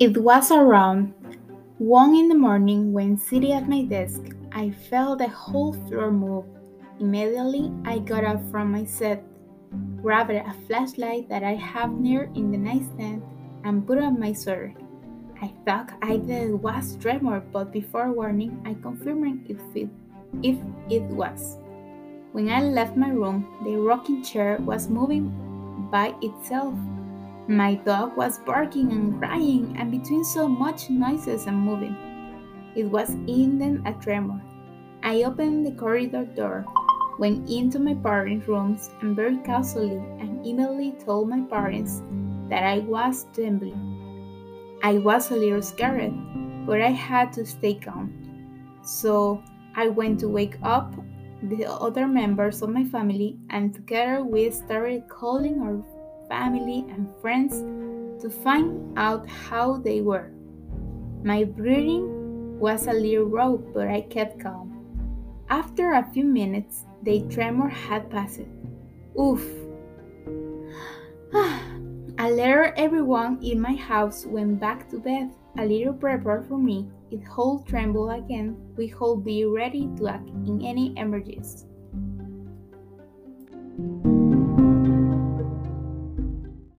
It was around one in the morning when sitting at my desk, I felt the whole floor move. Immediately, I got up from my seat, grabbed a flashlight that I have near in the nightstand, and put on my sweater. I thought I it was tremor, but before warning, I confirmed if it, if it was. When I left my room, the rocking chair was moving by itself. My dog was barking and crying, and between so much noises and moving, it was indeed a tremor. I opened the corridor door, went into my parents' rooms, and very casually and immediately told my parents that I was trembling. I was a little scared, but I had to stay calm. So I went to wake up the other members of my family, and together we started calling our family and friends to find out how they were. My breathing was a little raw, but I kept calm. After a few minutes, the tremor had passed. Oof! I later everyone in my house went back to bed, a little prepared for me. It whole tremble again. We will be ready to act in any emergency.